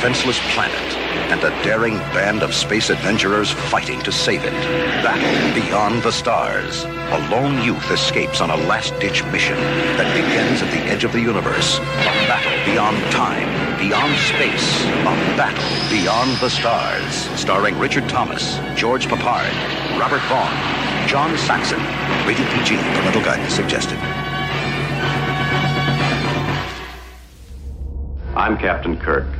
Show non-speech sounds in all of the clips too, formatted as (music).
defenseless planet and a daring band of space adventurers fighting to save it. Battle beyond the stars. A lone youth escapes on a last-ditch mission that begins at the edge of the universe. A battle beyond time, beyond space. A battle beyond the stars. Starring Richard Thomas, George Peppard, Robert Vaughn, John Saxon. Rated PG. Parental guidance suggested. I'm Captain Kirk.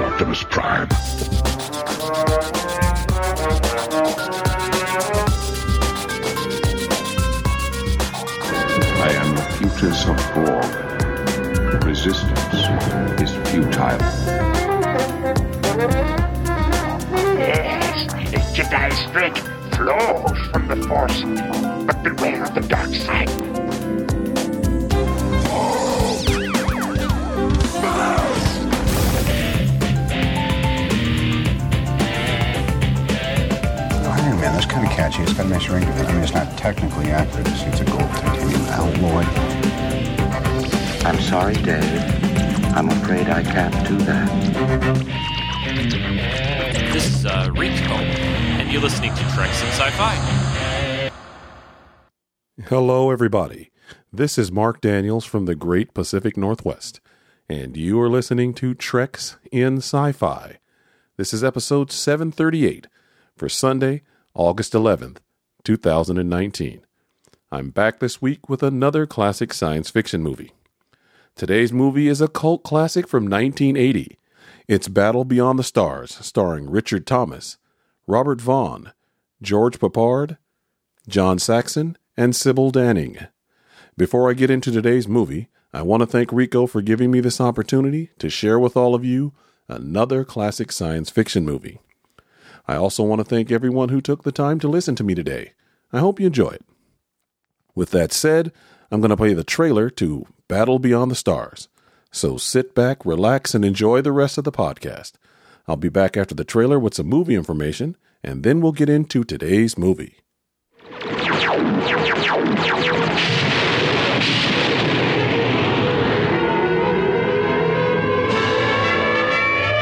Optimus Prime. I am the Futus of Borg. Resistance is futile. Yes, the Jedi strength flows from the Force, but beware of the dark side. Iron Man, that's kind of catchy. It's got a nice ring to it. I mean, it's not technically accurate. It's, it's a gold titanium alloy. I'm sorry, Dave. I'm afraid I can't do that. This is uh, Rico, and you're listening to Treks in Sci-Fi. Hello, everybody. This is Mark Daniels from the Great Pacific Northwest, and you are listening to Treks in Sci-Fi. This is episode 738 for Sunday, August 11th, 2019. I'm back this week with another classic science fiction movie. Today's movie is a cult classic from 1980. It's Battle Beyond the Stars, starring Richard Thomas, Robert Vaughn, George Peppard, John Saxon, and Sybil Danning. Before I get into today's movie, I want to thank Rico for giving me this opportunity to share with all of you another classic science fiction movie. I also want to thank everyone who took the time to listen to me today. I hope you enjoy it. With that said, I'm going to play the trailer to Battle Beyond the Stars. So sit back, relax, and enjoy the rest of the podcast. I'll be back after the trailer with some movie information, and then we'll get into today's movie.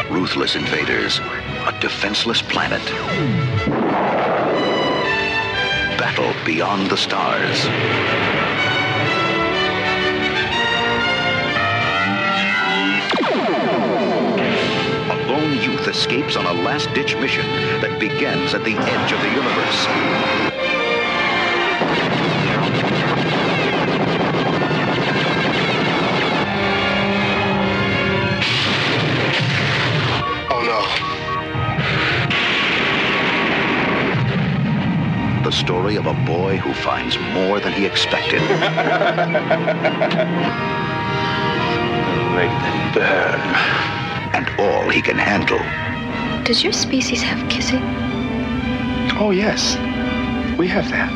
Ruthless invaders. A defenseless planet. Battle beyond the stars. A lone youth escapes on a last-ditch mission that begins at the edge of the universe. Story of a boy who finds more than he expected. (laughs) Make them burn. and all he can handle. Does your species have kissing? Oh yes. We have that.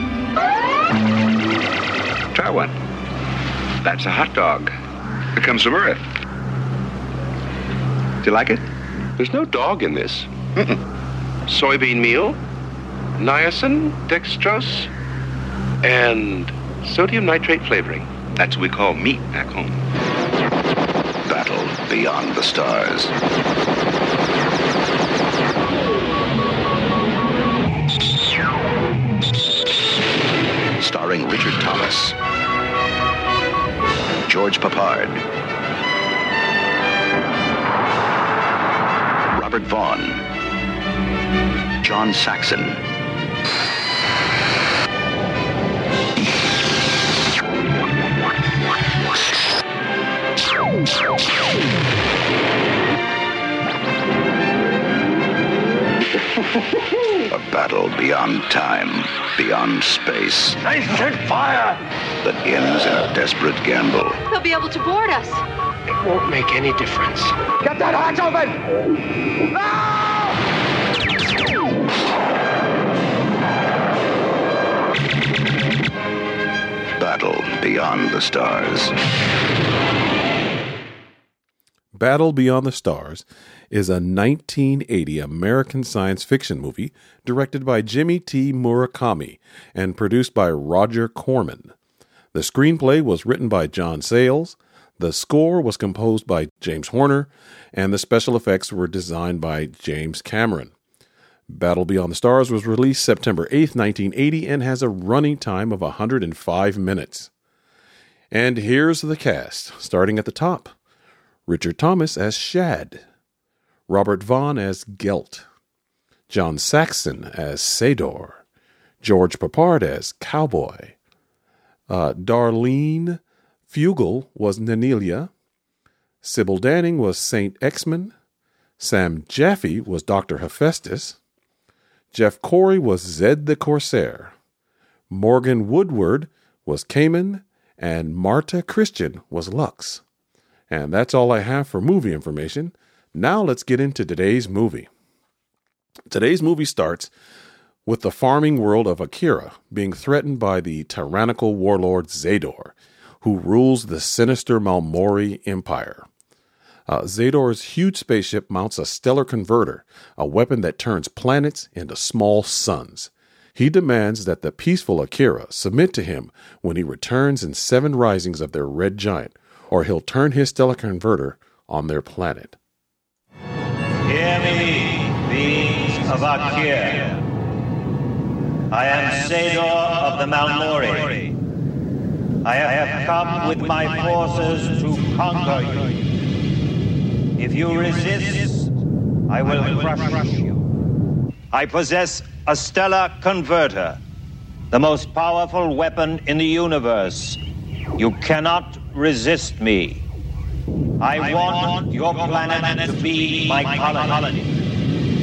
Try one. That's a hot dog. It comes from Earth. Do you like it? There's no dog in this. Soybean meal, niacin, dextrose, and sodium nitrate flavoring. That's what we call meat back home. Battle beyond the stars. Starring Richard Thomas, George Peppard, Robert Vaughn, John Saxon, a battle battle beyond time, beyond space. They should fire! That ends in a desperate gamble. They'll be able to board us. It won't make any difference. Get that hatch open! Battle beyond the stars. Battle Beyond the Stars is a 1980 American science fiction movie directed by Jimmy T. Murakami and produced by Roger Corman. The screenplay was written by John Sayles, the score was composed by James Horner, and the special effects were designed by James Cameron. Battle Beyond the Stars was released September 8, 1980, and has a running time of 105 minutes. And here's the cast, starting at the top Richard Thomas as Shad, Robert Vaughn as Gelt, John Saxon as Sador, George Peppard as Cowboy, uh, Darlanne Fluegel was Nanelia, Sybil Danning was Saint Exmin, Sam Jaffe was Dr. Hephaestus, Jeff Corey was Zed the Corsair, Morgan Woodward was Cayman, and Marta Kristen was Lux. And that's all I have for movie information. Now let's get into today's movie. Today's movie starts with the farming world of Akira being threatened by the tyrannical warlord Sador, who rules the sinister Malmori Empire. Uh, Sador's huge spaceship mounts a stellar converter, a weapon that turns planets into small suns. He demands that the peaceful Akira submit to him when he returns in seven risings of their red giant, or he'll turn his stellar converter on their planet. Hear me, beings of Akir. I am Sador of the Malmori. I have come with my forces to conquer you. If you resist, I will crush you. I possess a stellar converter, the most powerful weapon in the universe. You cannot resist me. I want your planet to be my colony.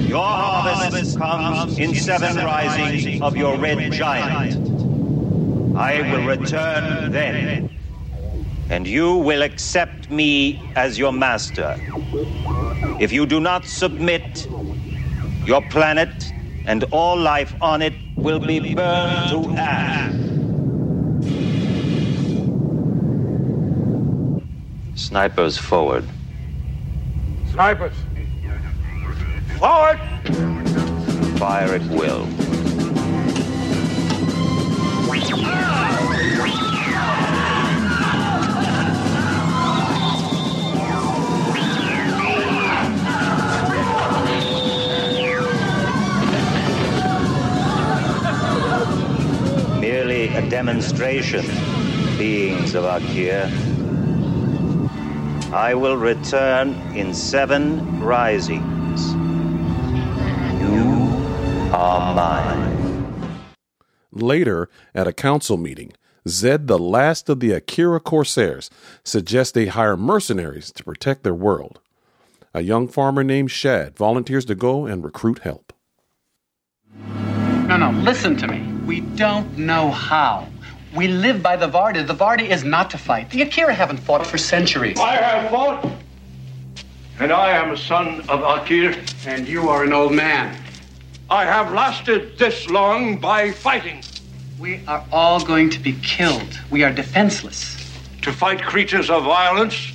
Your harvest comes in seven risings of your red giant. I will return then, and you will accept me as your master. If you do not submit, your planet and all life on it will be burned to ash. Snipers forward. Snipers! Forward! Fire at will. Merely a demonstration, beings of Akir. I will return in seven risings. You are mine. Later, at a council meeting, Zed, the last of the Akira Corsairs, suggests they hire mercenaries to protect their world. A young farmer named Shad volunteers to go and recruit help. No, no, listen to me. We don't know how. We live by the Varda. The Varda is not to fight. The Akira haven't fought for centuries. I have fought, and I am a son of Akir. And you are an old man. I have lasted this long by fighting. We are all going to be killed. We are defenseless. To fight creatures of violence,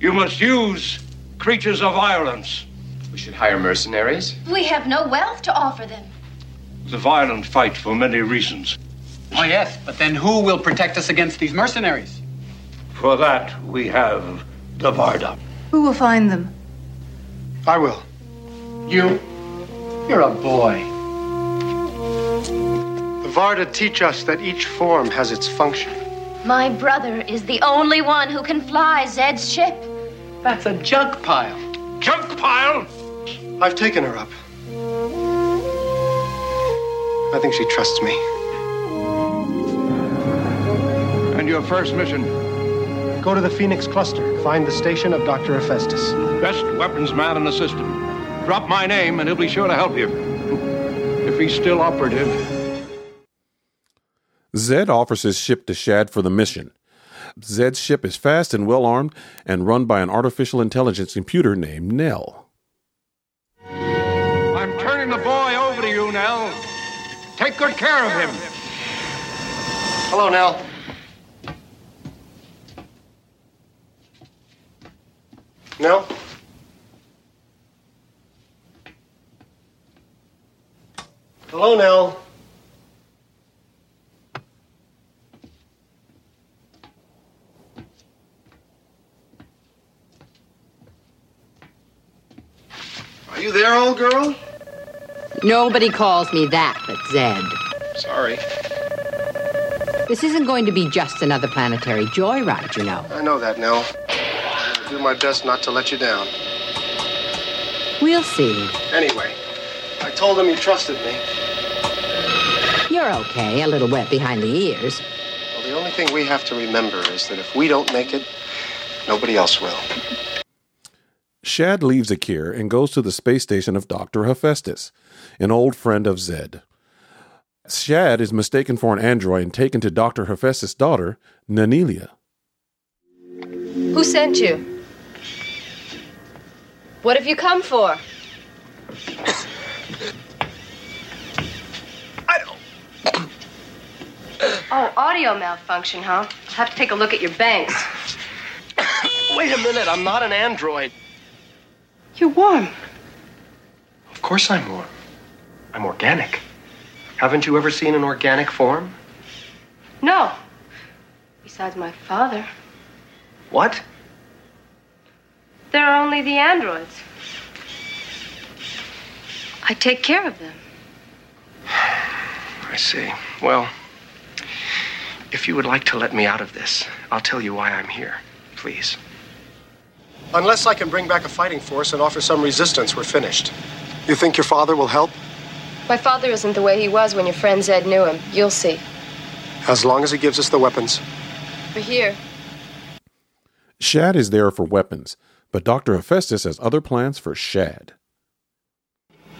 you must use creatures of violence. We should hire mercenaries. We have no wealth to offer them. The violent fight for many reasons. Oh, yes, but then who will protect us against these mercenaries? For that, we have the Varda. Who will find them? I will. You? You're a boy. The Varda teach us that each form has its function. My brother is the only one who can fly Zed's ship. That's a junk pile. Junk pile? I've taken her up. I think she trusts me. And your first mission? Go to the Phoenix Cluster. Find the station of Dr. Hephaestus. Best weapons man in the system. Drop my name and he'll be sure to help you. If if he's still operative. Zed offers his ship to Shad for the mission. Zed's ship is fast and well armed and run by an artificial intelligence computer named Nell. I'm turning the boy over to you, Nell. Take good care of him. Hello, Nell. Nell? Hello, Nell. Are you there, old girl? Nobody calls me that but Zed. Sorry. This isn't going to be just another planetary joyride, you know. I know that, Nell. I'll do my best not to let you down. We'll see. Anyway, I told him you trusted me. You're okay, a little wet behind the ears. Well, the only thing we have to remember is that if we don't make it, nobody else will. Shad leaves Akir and goes to the space station of Dr. Hephaestus, an old friend of Zed. Shad is mistaken for an android and taken to Dr. Hephaestus' daughter, Nanelia. Who sent you? What have you come for? I don't. Oh, audio malfunction, huh? I'll have to take a look at your banks. Wait a minute, I'm not an android. You're warm. Of course I'm warm. I'm organic. Haven't you ever seen an organic form? No. Besides my father, What? There are only the androids. I take care of them. (sighs) I see. Well, if you would like to let me out of this, I'll tell you why I'm here. Please. Unless I can bring back a fighting force and offer some resistance, we're finished. You think your father will help? My father isn't the way he was when your friend Zed knew him. You'll see. As long as he gives us the weapons. We're here. Shad is there for weapons, but Dr. Hephaestus has other plans for Shad.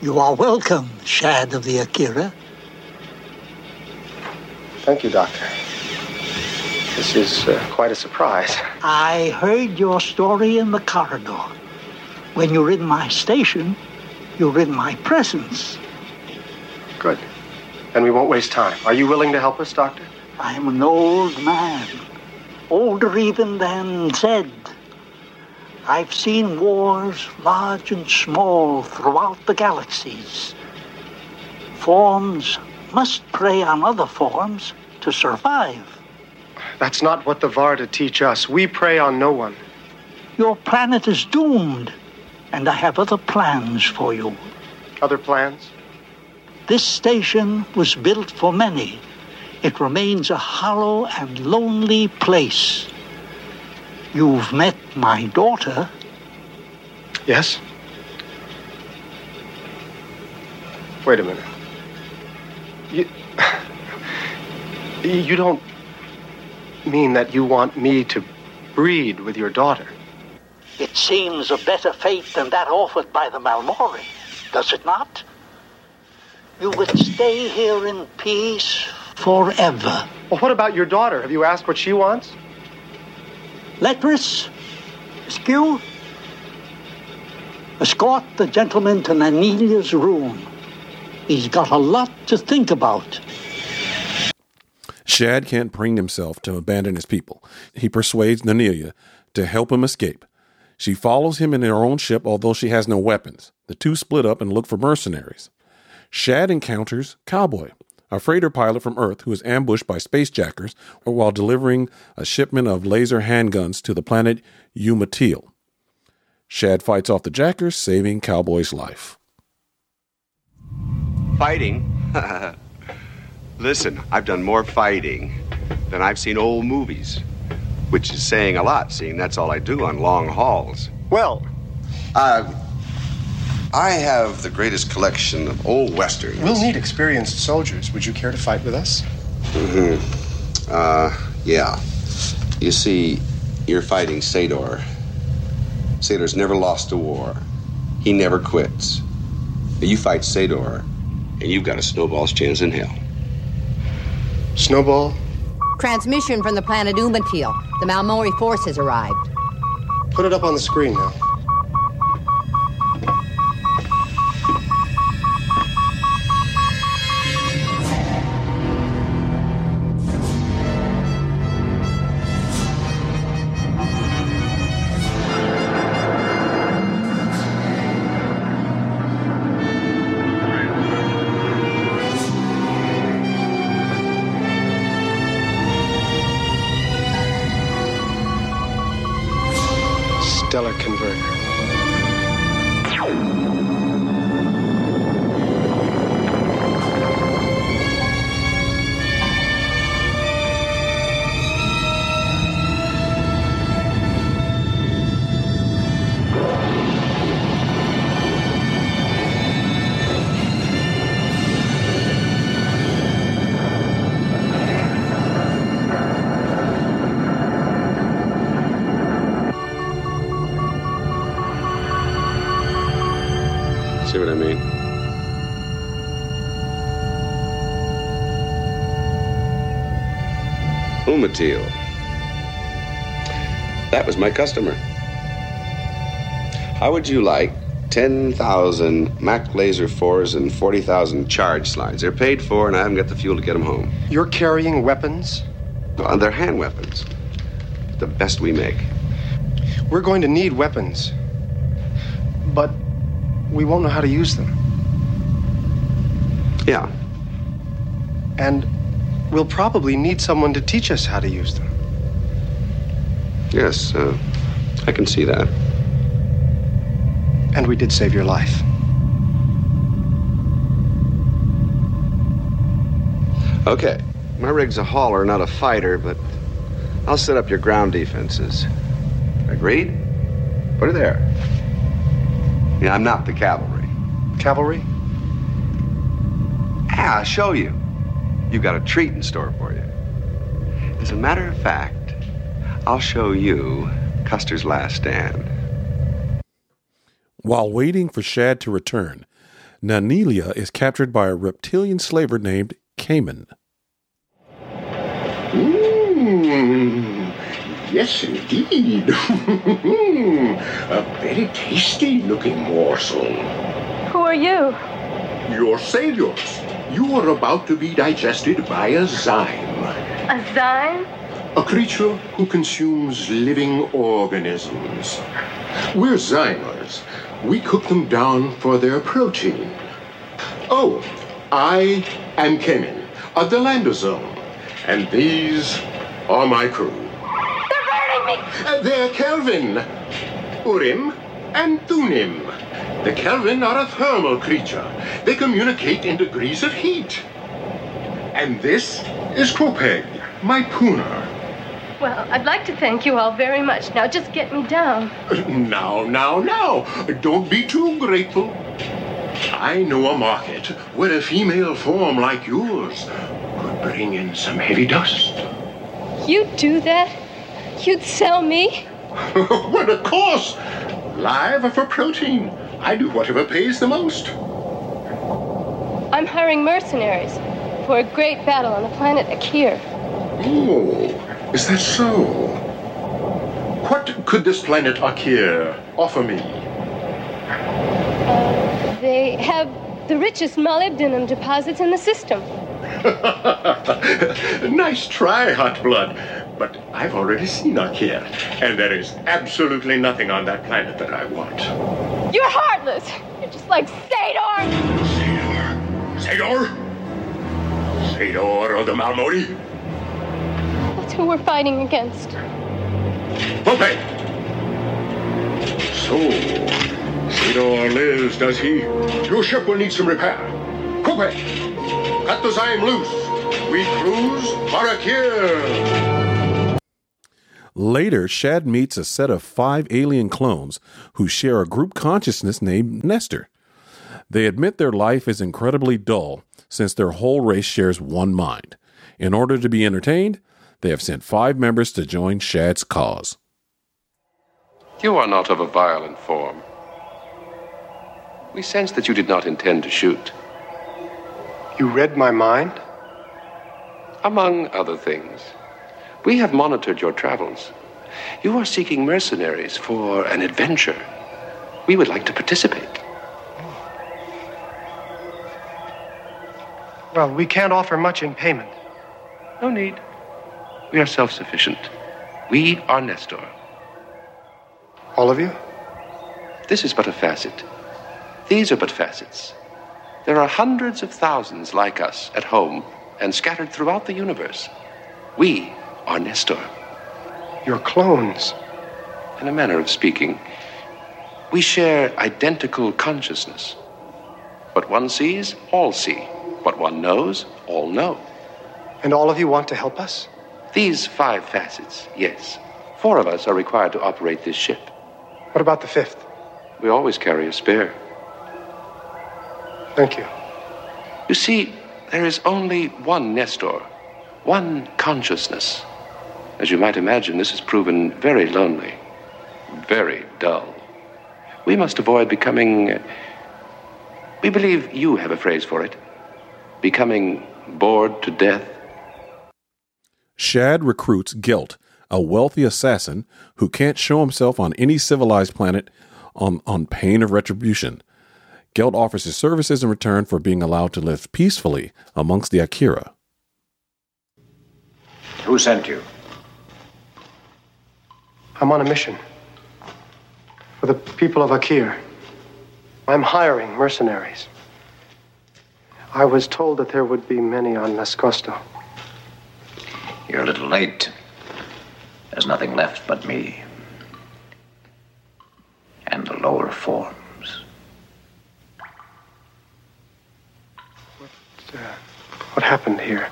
You are welcome, Shad of the Akira. Thank you, Doctor. This is uh, quite a surprise. I heard your story in the corridor. When you're in my station, you're in my presence. Good. Then we won't waste time. Are you willing to help us, Doctor? I'm an old man, older even than Zed. I've seen wars large and small throughout the galaxies. Forms must prey on other forms to survive. That's not what the Varda teach us. We prey on no one. Your planet is doomed, and I have other plans for you. Other plans? This station was built for many. It remains a hollow and lonely place. You've met my daughter. Yes? Wait a minute. You. (sighs) You don't mean that you want me to breed with your daughter? It seems a better fate than that offered by the Malmori, does it not? You would stay here in peace forever. Well, what about your daughter? Have you asked what she wants? Letras, Skew, escort the gentleman to Nanelia's room. He's got a lot to think about. Shad can't bring himself to abandon his people. He persuades Nanelia to help him escape. She follows him in her own ship, although she has no weapons. The two split up and look for mercenaries. Shad encounters Cowboy, a freighter pilot from Earth who is ambushed by spacejackers while delivering a shipment of laser handguns to the planet Umatil. Shad fights off the jackers, saving Cowboy's life. Fighting? (laughs) Listen, I've done more fighting than I've seen old movies, which is saying a lot, seeing that's all I do on long hauls. Well, uh, I have the greatest collection of old westerns. We'll need experienced soldiers. Would you care to fight with us? Mm-hmm. Uh, yeah. You see, you're fighting Sador. Sador's never lost a war. He never quits. You fight Sador, and you've got a snowball's chance in hell. Snowball? Transmission from the planet Umatil. The Malmori force has arrived. Put it up on the screen now. That was my customer. How would you like 10,000 Mac Laser 4s and 40,000 charge slides? They're paid for, and I haven't got the fuel to get them home. You're carrying weapons? Uh, they're hand weapons. The best we make. We're going to need weapons. But we won't know how to use them. Yeah. And we'll probably need someone to teach us how to use them. Yes, uh, I can see that. And we did save your life. Okay. My rig's a hauler, not a fighter, but I'll set up your ground defenses. Agreed? Put it there. Yeah, I'm not the cavalry. Cavalry? Yeah, I'll show you. You've got a treat in store for you. As a matter of fact, I'll show you Custer's last stand. While waiting for Shad to return, Nanelia is captured by a reptilian slaver named Cayman. Mmm, yes, indeed. (laughs) a very tasty looking morsel. Who are you? Your saviors. You are about to be digested by a zyme, A Zyme? a creature who consumes living organisms. We're zymers. We cook them down for their protein. Oh, I am Cayman of the Lambda Zone, and these are my crew. They're burning me! Uh, they're Kelvin, Urim, and Thunim. The Kelvin are a thermal creature. They communicate in degrees of heat. And this is Kopeg, my pooner. Well, I'd like to thank you all very much. Now just get me down. (laughs) Now, now, now, don't be too grateful. I know a market where a female form like yours could bring in some heavy dust. You'd do that? You'd sell me? (laughs) well, of course. Live for protein. I do whatever pays the most. I'm hiring mercenaries for a great battle on the planet Akir. Oh, is that so? What could this planet Akir offer me? Uh, they have the richest molybdenum deposits in the system. (laughs) nice try, Hot Blood. But I've already seen Akir, and there is absolutely nothing on that planet that I want. You're heartless. You're just like Sador! Sador. Sador? Sador of the Malmori? That's who we're fighting against. Okay. So, Sador lives, does he? Your ship will need some repair. Kope, cut the Zyme loose. We cruise Barakir. Later, Shad meets a set of five alien clones who share a group consciousness named Nestor. They admit their life is incredibly dull since their whole race shares one mind. In order to be entertained, they have sent five members to join Shad's cause. You are not of a violent form. We sense that you did not intend to shoot. You read my mind? Among other things. We have monitored your travels. You are seeking mercenaries for an adventure. We would like to participate. Well, we can't offer much in payment. No need. We are self sufficient. We are Nestor. All of you? This is but a facet. These are but facets. There are hundreds of thousands like us at home and scattered throughout the universe. We are Nestor. You're clones. In a manner of speaking, we share identical consciousness. What one sees, all see. What one knows, all know. And all of you want to help us? These five facets, yes. Four of us are required to operate this ship. What about the fifth? We always carry a spare. Thank you. You see, there is only one Nestor, one consciousness. As you might imagine, this has proven very lonely, very dull. We must avoid becoming. We believe you have a phrase for it becoming bored to death. Shad recruits Gelt, a wealthy assassin who can't show himself on any civilized planet on, on pain of retribution. Gelt offers his services in return for being allowed to live peacefully amongst the Akira. Who sent you? I'm on a mission. For the people of Akir. I'm hiring mercenaries. I was told that there would be many on Nascosto. You're a little late. There's nothing left but me. And the lower forms. What, uh, what happened here?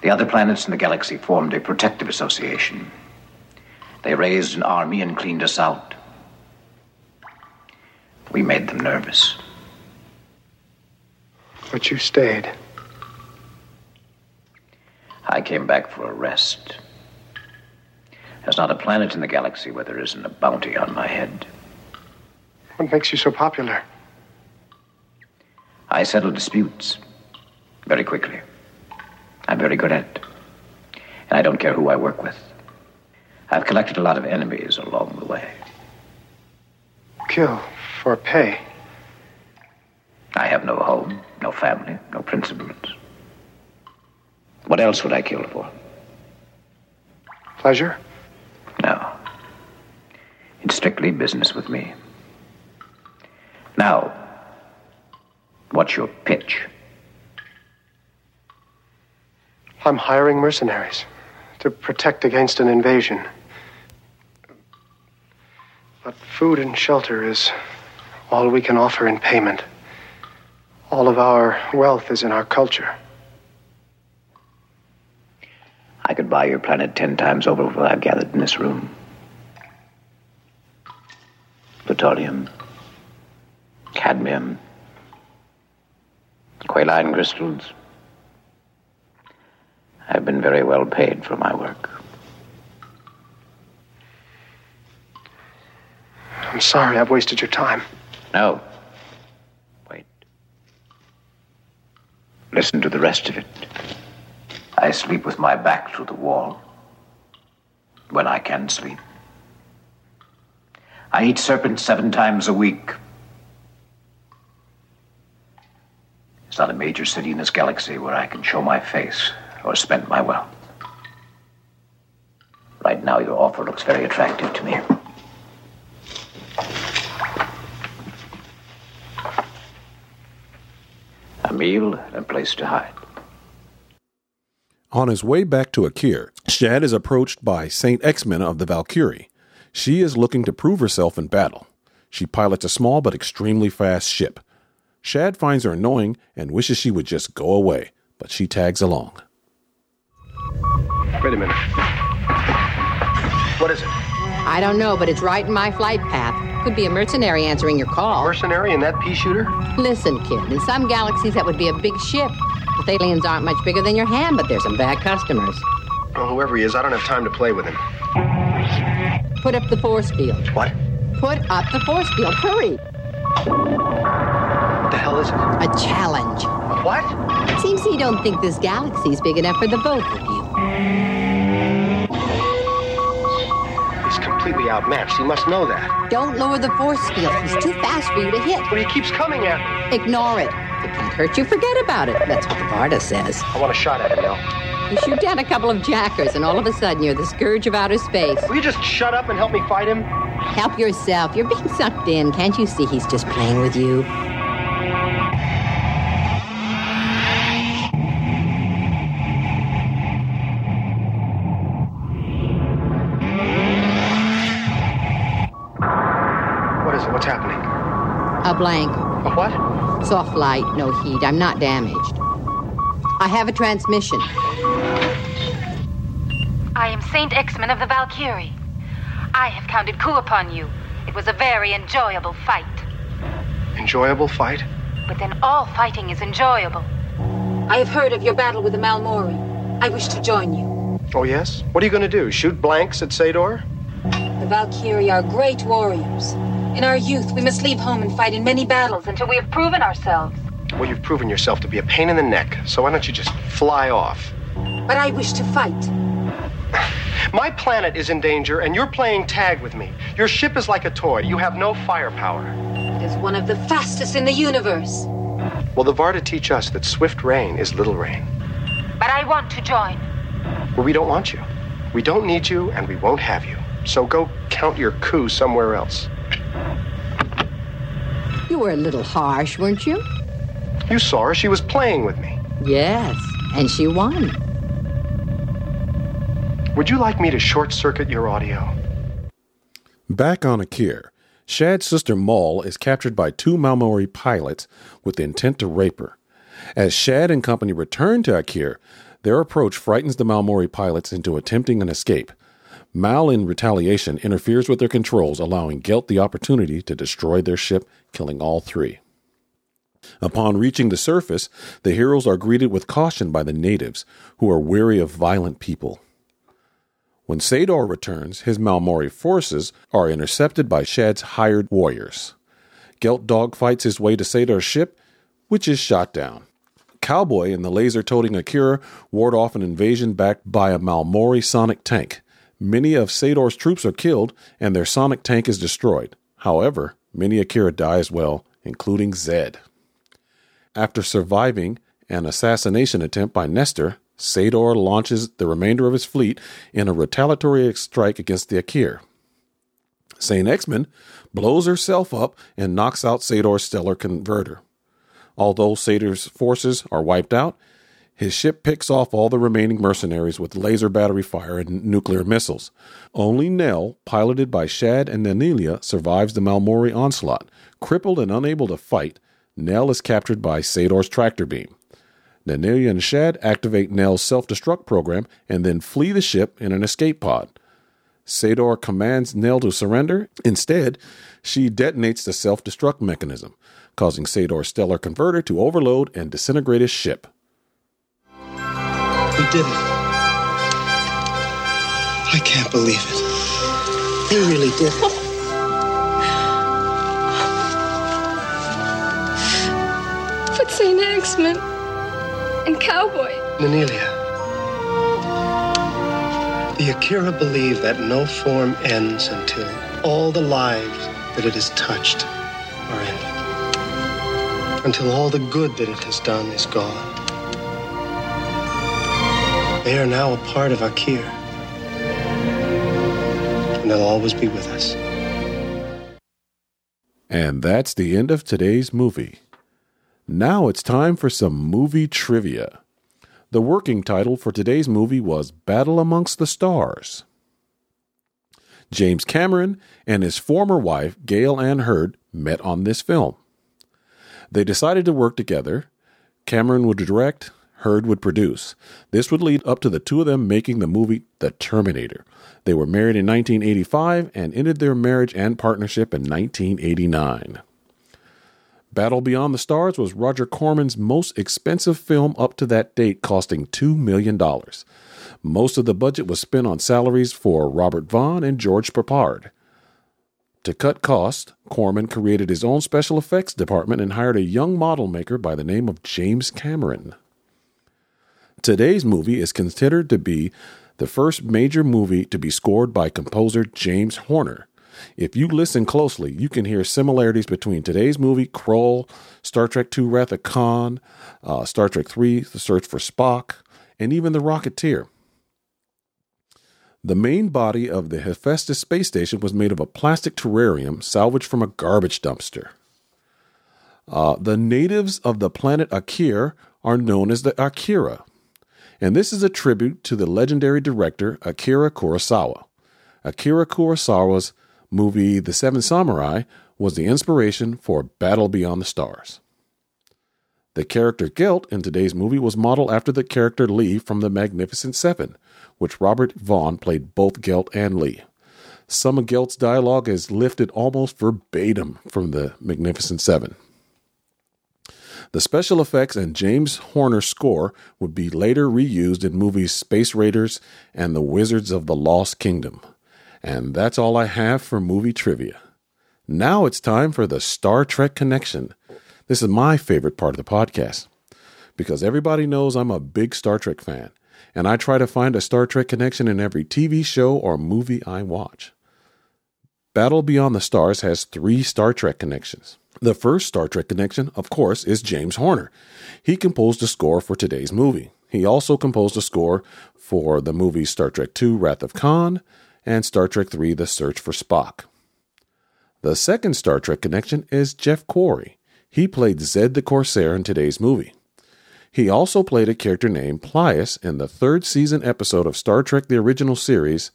The other planets in the galaxy formed a protective association. They raised an army and cleaned us out. We made them nervous. But you stayed. I came back for a rest. There's not a planet in the galaxy where there isn't a bounty on my head. What makes you so popular? I settle disputes very quickly. I'm very good at it. And I don't care who I work with. I've collected a lot of enemies along the way. Kill for pay. I have no home, no family, no principles. What else would I kill for? Pleasure? No. It's strictly business with me. Now, what's your pitch? I'm hiring mercenaries to protect against an invasion. But food and shelter is all we can offer in payment. All of our wealth is in our culture. I could buy your planet ten times over what I've gathered in this room. Plutonium, cadmium, qualine crystals. I've been very well paid for my work. I'm sorry I've wasted your time. No. Wait. Listen to the rest of it. I sleep with my back to the wall. When I can sleep. I eat serpents seven times a week. There's not a major city in this galaxy where I can show my face or spend my wealth. Right now, your offer looks very attractive to me. A meal and a place to hide. On his way back to Akir, Shad is approached by Saint Exmina of the Valkyrie. She is looking to prove herself in battle. She pilots a small but extremely fast ship. Shad finds her annoying and wishes she would just go away, but she tags along. Wait a minute. What is it? I don't know, but it's right in my flight path. Could be a mercenary answering your call. Mercenary in that pea shooter? Listen, kid, in some galaxies that would be a big ship. The aliens aren't much bigger than your hand, but there's some bad customers. Well, whoever he is, I don't have time to play with him. Put up the force field. What? Put up the force field. Hurry. What the hell is it? A challenge. What? Seems he don't think this galaxy's big enough for the both of you. Completely outmatched. He must know that. Don't lower the force field. He's too fast for you to hit. But he keeps coming at me. Ignore it. If it can't hurt you, forget about it. That's what the Varda says. I want a shot at him, Nell. You shoot down a couple of jackers, and all of a sudden you're the scourge of outer space. Will you just shut up and help me fight him? Help yourself. You're being sucked in. Can't you see he's just playing with you? Blank. A what? Soft light, no heat. I'm not damaged. I have a transmission. I am Saint Exmin of the Valkyrie. I have counted coup upon you. It was a very enjoyable fight. Enjoyable fight? But then all fighting is enjoyable. I have heard of your battle with the Malmori. I wish to join you. Oh, yes? What are you going to do? Shoot blanks at Sador? The Valkyrie are great warriors. In our youth, we must leave home and fight in many battles until we have proven ourselves. Well, you've proven yourself to be a pain in the neck, so why don't you just fly off? But I wish to fight. My planet is in danger, and you're playing tag with me. Your ship is like a toy. You have no firepower. It is one of the fastest in the universe. Well, the Varda teach us that swift rain is little rain. But I want to join. Well, we don't want you. We don't need you, and we won't have you. So go count your coup somewhere else. You were a little harsh, weren't you? You saw her. She was playing with me. Yes, and she won. Would you like me to short circuit your audio? Back on Akir, Shad's sister Maul is captured by two Malmori pilots with the intent to rape her. As Shad and company return to Akir, their approach frightens the Malmori pilots into attempting an escape. Mal, in retaliation, interferes with their controls, allowing Gelt the opportunity to destroy their ship, killing all three. Upon reaching the surface, the heroes are greeted with caution by the natives, who are weary of violent people. When Sador returns, his Malmori forces are intercepted by Shad's hired warriors. Gelt dogfights his way to Sador's ship, which is shot down. Cowboy and the laser toting Akira ward off an invasion backed by a Malmori sonic tank. Many of Sador's troops are killed, and their sonic tank is destroyed. However, many Akira die as well, including Zed. After surviving an assassination attempt by Nestor, Sador launches the remainder of his fleet in a retaliatory strike against the Akir. Saint Exmin blows herself up and knocks out Sador's stellar converter. Although Sador's forces are wiped out, his ship picks off all the remaining mercenaries with laser battery fire and nuclear missiles. Only Nell, piloted by Shad and Nanelia, survives the Malmori onslaught. Crippled and unable to fight, Nell is captured by Sador's tractor beam. Nanelia and Shad activate Nell's self destruct program and then flee the ship in an escape pod. Sador commands Nell to surrender. Instead, she detonates the self destruct mechanism, causing Sador's stellar converter to overload and disintegrate his ship. We did it. I can't believe it. We really did it. But (laughs) St. Axman and Cowboy. Nanelia. The Akira believe that no form ends until all the lives that it has touched are ended. Until all the good that it has done is gone. They are now a part of Akir. And they'll always be with us. And that's the end of today's movie. Now it's time for some movie trivia. The working title for today's movie was Battle Amongst the Stars. James Cameron and his former wife, Gale Anne Hurd, met on this film. They decided to work together. Cameron would direct, Hurd would produce. This would lead up to the two of them making the movie The Terminator. They were married in 1985 and ended their marriage and partnership in 1989. Battle Beyond the Stars was Roger Corman's most expensive film up to that date, costing $2 million. Most of the budget was spent on salaries for Robert Vaughn and George Peppard. To cut costs, Corman created his own special effects department and hired a young model maker by the name of James Cameron. Today's movie is considered to be the first major movie to be scored by composer James Horner. If you listen closely, you can hear similarities between today's movie, Krull, Star Trek II Wrath of Khan, uh, Star Trek III, The Search for Spock, and even The Rocketeer. The main body of the Hephaestus space station was made of a plastic terrarium salvaged from a garbage dumpster. Uh, the natives of the planet Akir are known as the Akira, and this is a tribute to the legendary director Akira Kurosawa. Akira Kurosawa's movie The Seven Samurai was the inspiration for Battle Beyond the Stars. The character Gelt in today's movie was modeled after the character Lee from The Magnificent Seven, which Robert Vaughn played both Gelt and Lee. Some of Gelt's dialogue is lifted almost verbatim from The Magnificent Seven. The special effects and James Horner score would be later reused in movies Space Raiders and The Wizards of the Lost Kingdom. And that's all I have for movie trivia. Now it's time for the Star Trek Connection. This is my favorite part of the podcast because everybody knows I'm a big Star Trek fan, and I try to find a Star Trek connection in every TV show or movie I watch. Battle Beyond the Stars has three Star Trek connections. The first Star Trek connection, of course, is James Horner. He composed the score for today's movie. He also composed a score for the movies Star Trek II Wrath of Khan and Star Trek III The Search for Spock. The second Star Trek connection is Jeff Corey. He played Zed the Corsair in today's movie. He also played a character named Plasus in the third season episode of Star Trek the original series,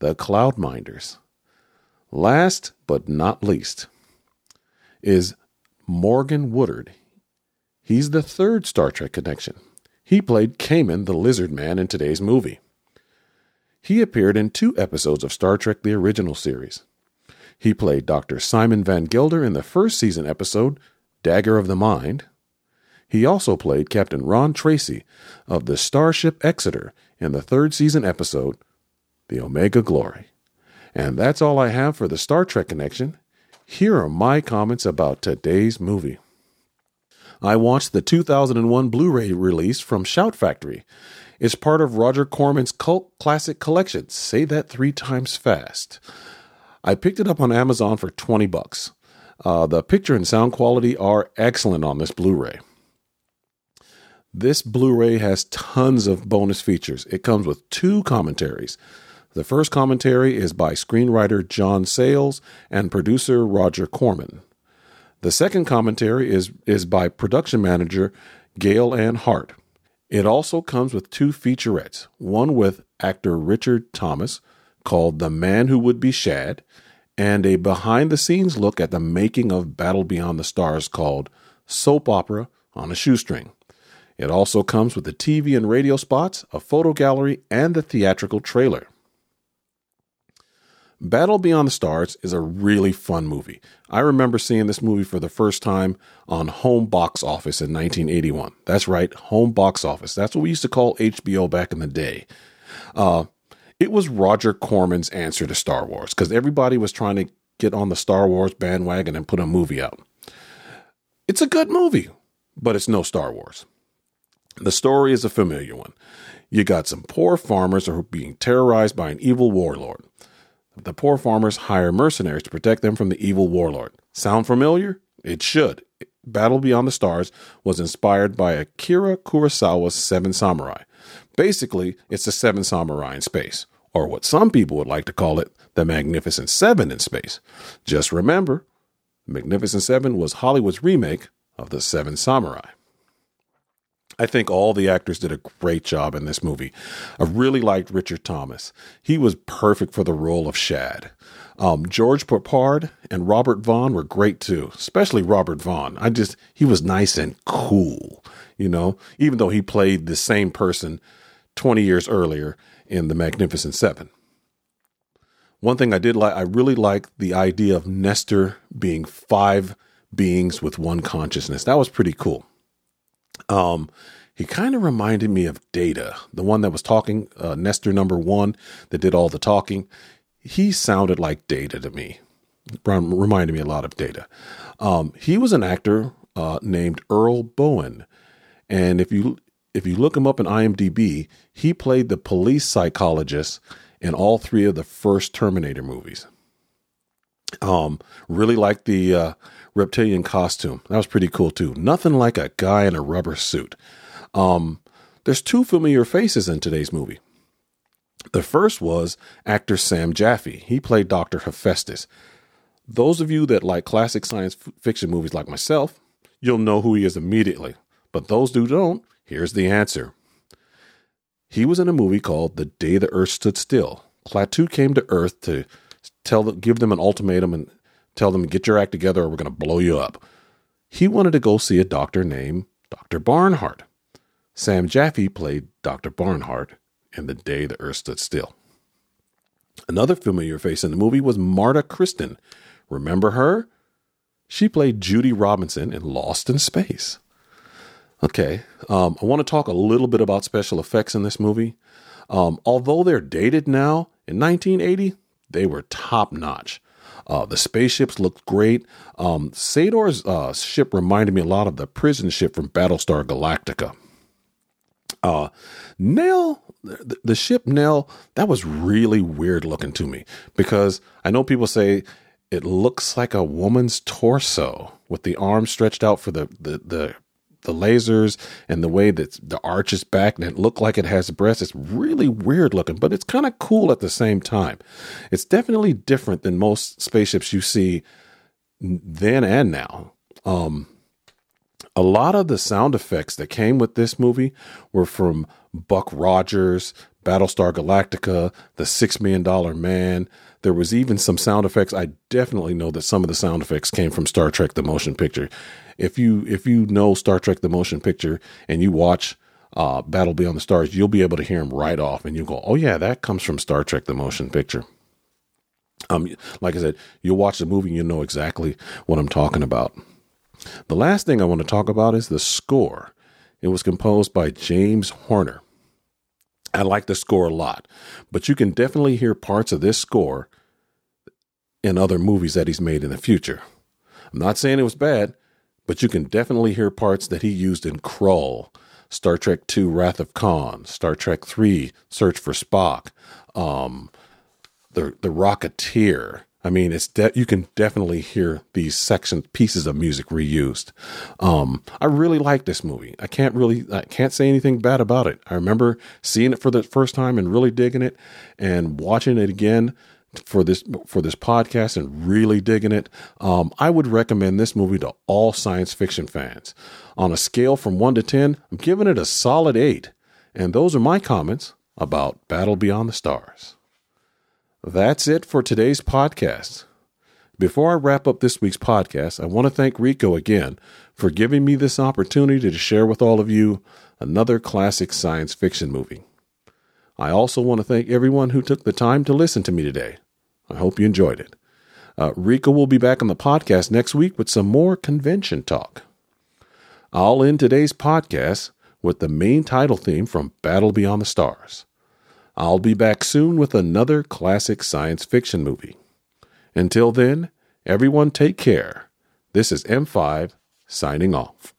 The Cloudminders. Last but not least, is Morgan Woodward. He's the third Star Trek connection. He played Cayman the Lizard Man in today's movie. He appeared in two episodes of Star Trek the original series. He played Dr. Simon Van Gelder in the first season episode, Dagger of the Mind. He also played Captain Ron Tracey of the Starship Exeter in the third season episode, The Omega Glory. And that's all I have for the Star Trek connection. Here are my comments about today's movie. I watched the 2001 Blu ray release from Shout Factory. It's part of Roger Corman's cult classic collection. Say that three times fast. I picked it up on Amazon for 20 bucks. Uh, the picture and sound quality are excellent on this Blu ray. This Blu ray has tons of bonus features. It comes with two commentaries the first commentary is by screenwriter John Sayles and producer Roger Corman. The second commentary is, is by production manager Gale Anne Hurd. It also comes with two featurettes one with actor Richard Thomas called The Man Who Would Be Shad, and a behind the scenes look at the making of Battle Beyond the Stars called Soap Opera on a Shoestring. It also comes with the TV and radio spots, a photo gallery, and the theatrical trailer. Battle Beyond the Stars is a really fun movie. I remember seeing this movie for the first time on Home Box Office in 1981. That's right, Home Box Office. That's what we used to call HBO back in the day. Uh, it was Roger Corman's answer to Star Wars because everybody was trying to get on the Star Wars bandwagon and put a movie out. It's a good movie, but it's no Star Wars. The story is a familiar one. You got some poor farmers who are being terrorized by an evil warlord. The poor farmers hire mercenaries to protect them from the evil warlord. Sound familiar? It should. Battle Beyond the Stars was inspired by Akira Kurosawa's Seven Samurai. Basically, it's the Seven Samurai in space, or what some people would like to call it, the Magnificent Seven in space. Just remember, Magnificent Seven was Hollywood's remake of the Seven Samurai. I think all the actors did a great job in this movie. I really liked Richard Thomas. He was perfect for the role of Shad. Um, George Peppard and Robert Vaughn were great too, especially Robert Vaughn. I just, he was nice and cool, you know, even though he played the same person 20 years earlier in The Magnificent Seven. One thing I did like, I really liked the idea of Nestor being five beings with one consciousness. That was pretty cool. Um, he kind of reminded me of Data, the one that was talking, uh, Nestor number one, that did all the talking. He sounded like Data to me. reminded me a lot of Data. Um, he was an actor uh, named Earl Boen, and if you if you look him up in IMDb, he played the police psychologist in all three of the first Terminator movies. Um, really like the uh, reptilian costume. That was pretty cool too. Nothing like a guy in a rubber suit. Um, there's two familiar faces in today's movie. The first was actor Sam Jaffe. He played Dr. Hephaestus. Those of you that like classic science f- fiction movies like myself, you'll know who he is immediately. But those who don't, here's the answer. He was in a movie called The Day the Earth Stood Still. Klaatu came to Earth to tell give them an ultimatum and tell them get your act together or we're going to blow you up. He wanted to go see a doctor named Dr. Barnhardt. Sam Jaffe played Dr. Barnhardt in The Day the Earth Stood Still. Another familiar face in the movie was Marta Kristen. Remember her? She played Judy Robinson in Lost in Space. Okay, um, I want to talk a little bit about special effects in this movie. Um, although they're dated now, in 1980, they were top notch. Uh, the spaceships looked great. Um, Sador's uh, ship reminded me a lot of the prison ship from Battlestar Galactica. Uh, Nell, the, the ship Nell, that was really weird looking to me because I know people say it looks like a woman's torso with the arms stretched out for the, the, the the lasers and the way that the arch is back and it looked like it has breasts. It's really weird looking, but it's kind of cool at the same time. It's definitely different than most spaceships you see then and now. Um, a lot of the sound effects that came with this movie were from Buck Rogers, Battlestar Galactica, The Six Million Dollar Man. There was even some sound effects. I definitely know that some of the sound effects came from Star Trek: The Motion Picture. If you if you know Star Trek: The Motion Picture and you watch uh, Battle Beyond the Stars, you'll be able to hear them right off, and you'll go, "Oh yeah, that comes from Star Trek: The Motion Picture." Um, like I said, you'll watch the movie, and you know exactly what I'm talking about. The last thing I want to talk about is the score. It was composed by James Horner. I like the score a lot, but you can definitely hear parts of this score in other movies that he's made in the future. I'm not saying it was bad, but you can definitely hear parts that he used in Krull, Star Trek II Wrath of Khan, Star Trek III Search for Spock, um, the the Rocketeer, I mean, it's de- you can definitely hear these sections, pieces of music reused. Um, I really like this movie. I can't really, I can't say anything bad about it. I remember seeing it for the first time and really digging it, and watching it again for this for this podcast and really digging it. Um, I would recommend this movie to all science fiction fans. On a scale from one to ten, I'm giving it a solid eight. And those are my comments about Battle Beyond the Stars. That's it for today's podcast. Before I wrap up this week's podcast, I want to thank Rico again for giving me this opportunity to share with all of you another classic science fiction movie. I also want to thank everyone who took the time to listen to me today. I hope you enjoyed it. Uh, Rico will be back on the podcast next week with some more convention talk. I'll end today's podcast with the main title theme from Battle Beyond the Stars. I'll be back soon with another classic science fiction movie. Until then, everyone take care. This is M5 signing off.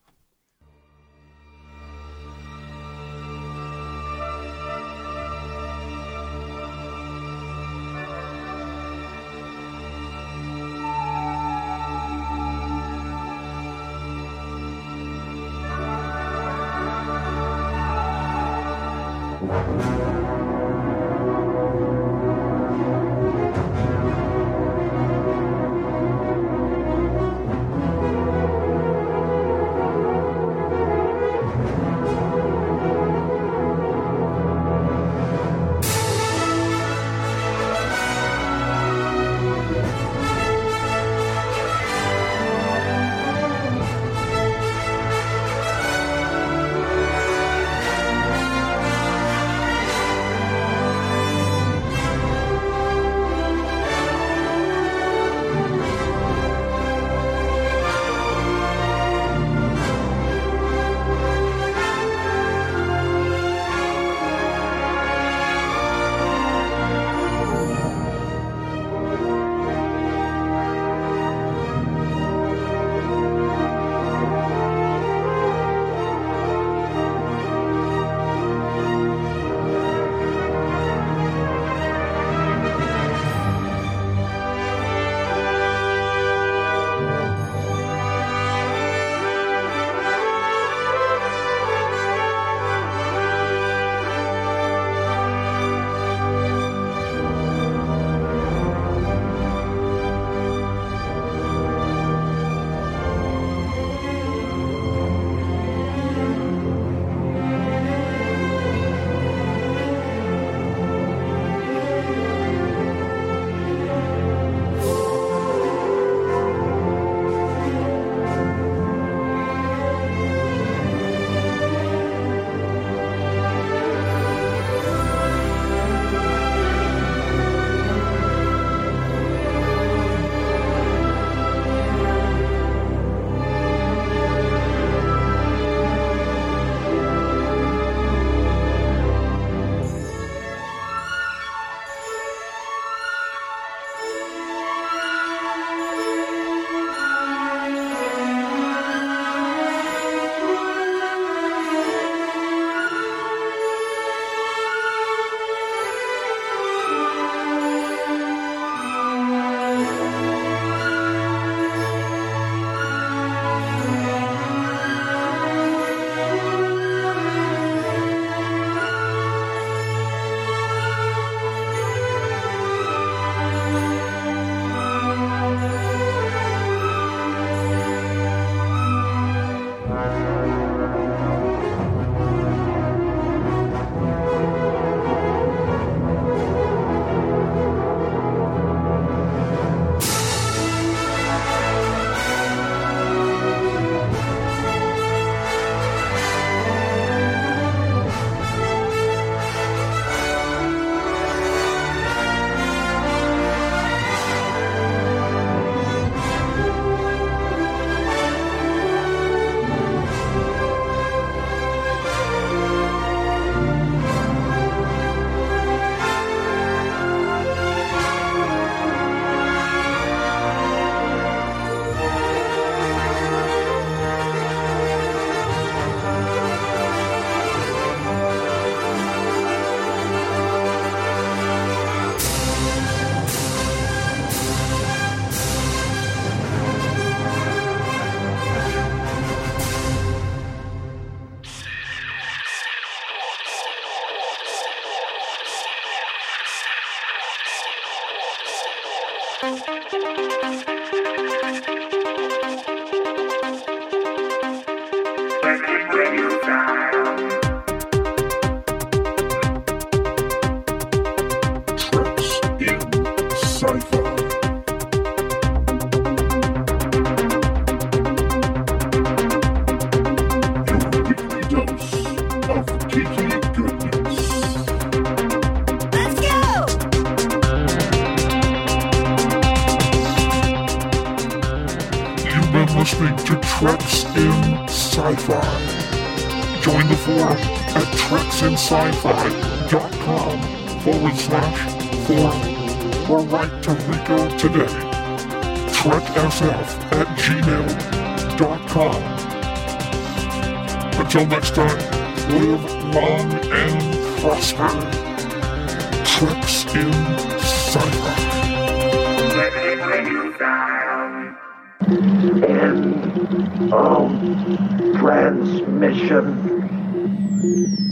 ♪ Join the forum at treksinsci-fi.com forward slash forum or write to Rico today. TrekSF at gmail.com. Until next time, live long and prosper. Treks in Sci-Fi. End of transmission. Mm-hmm.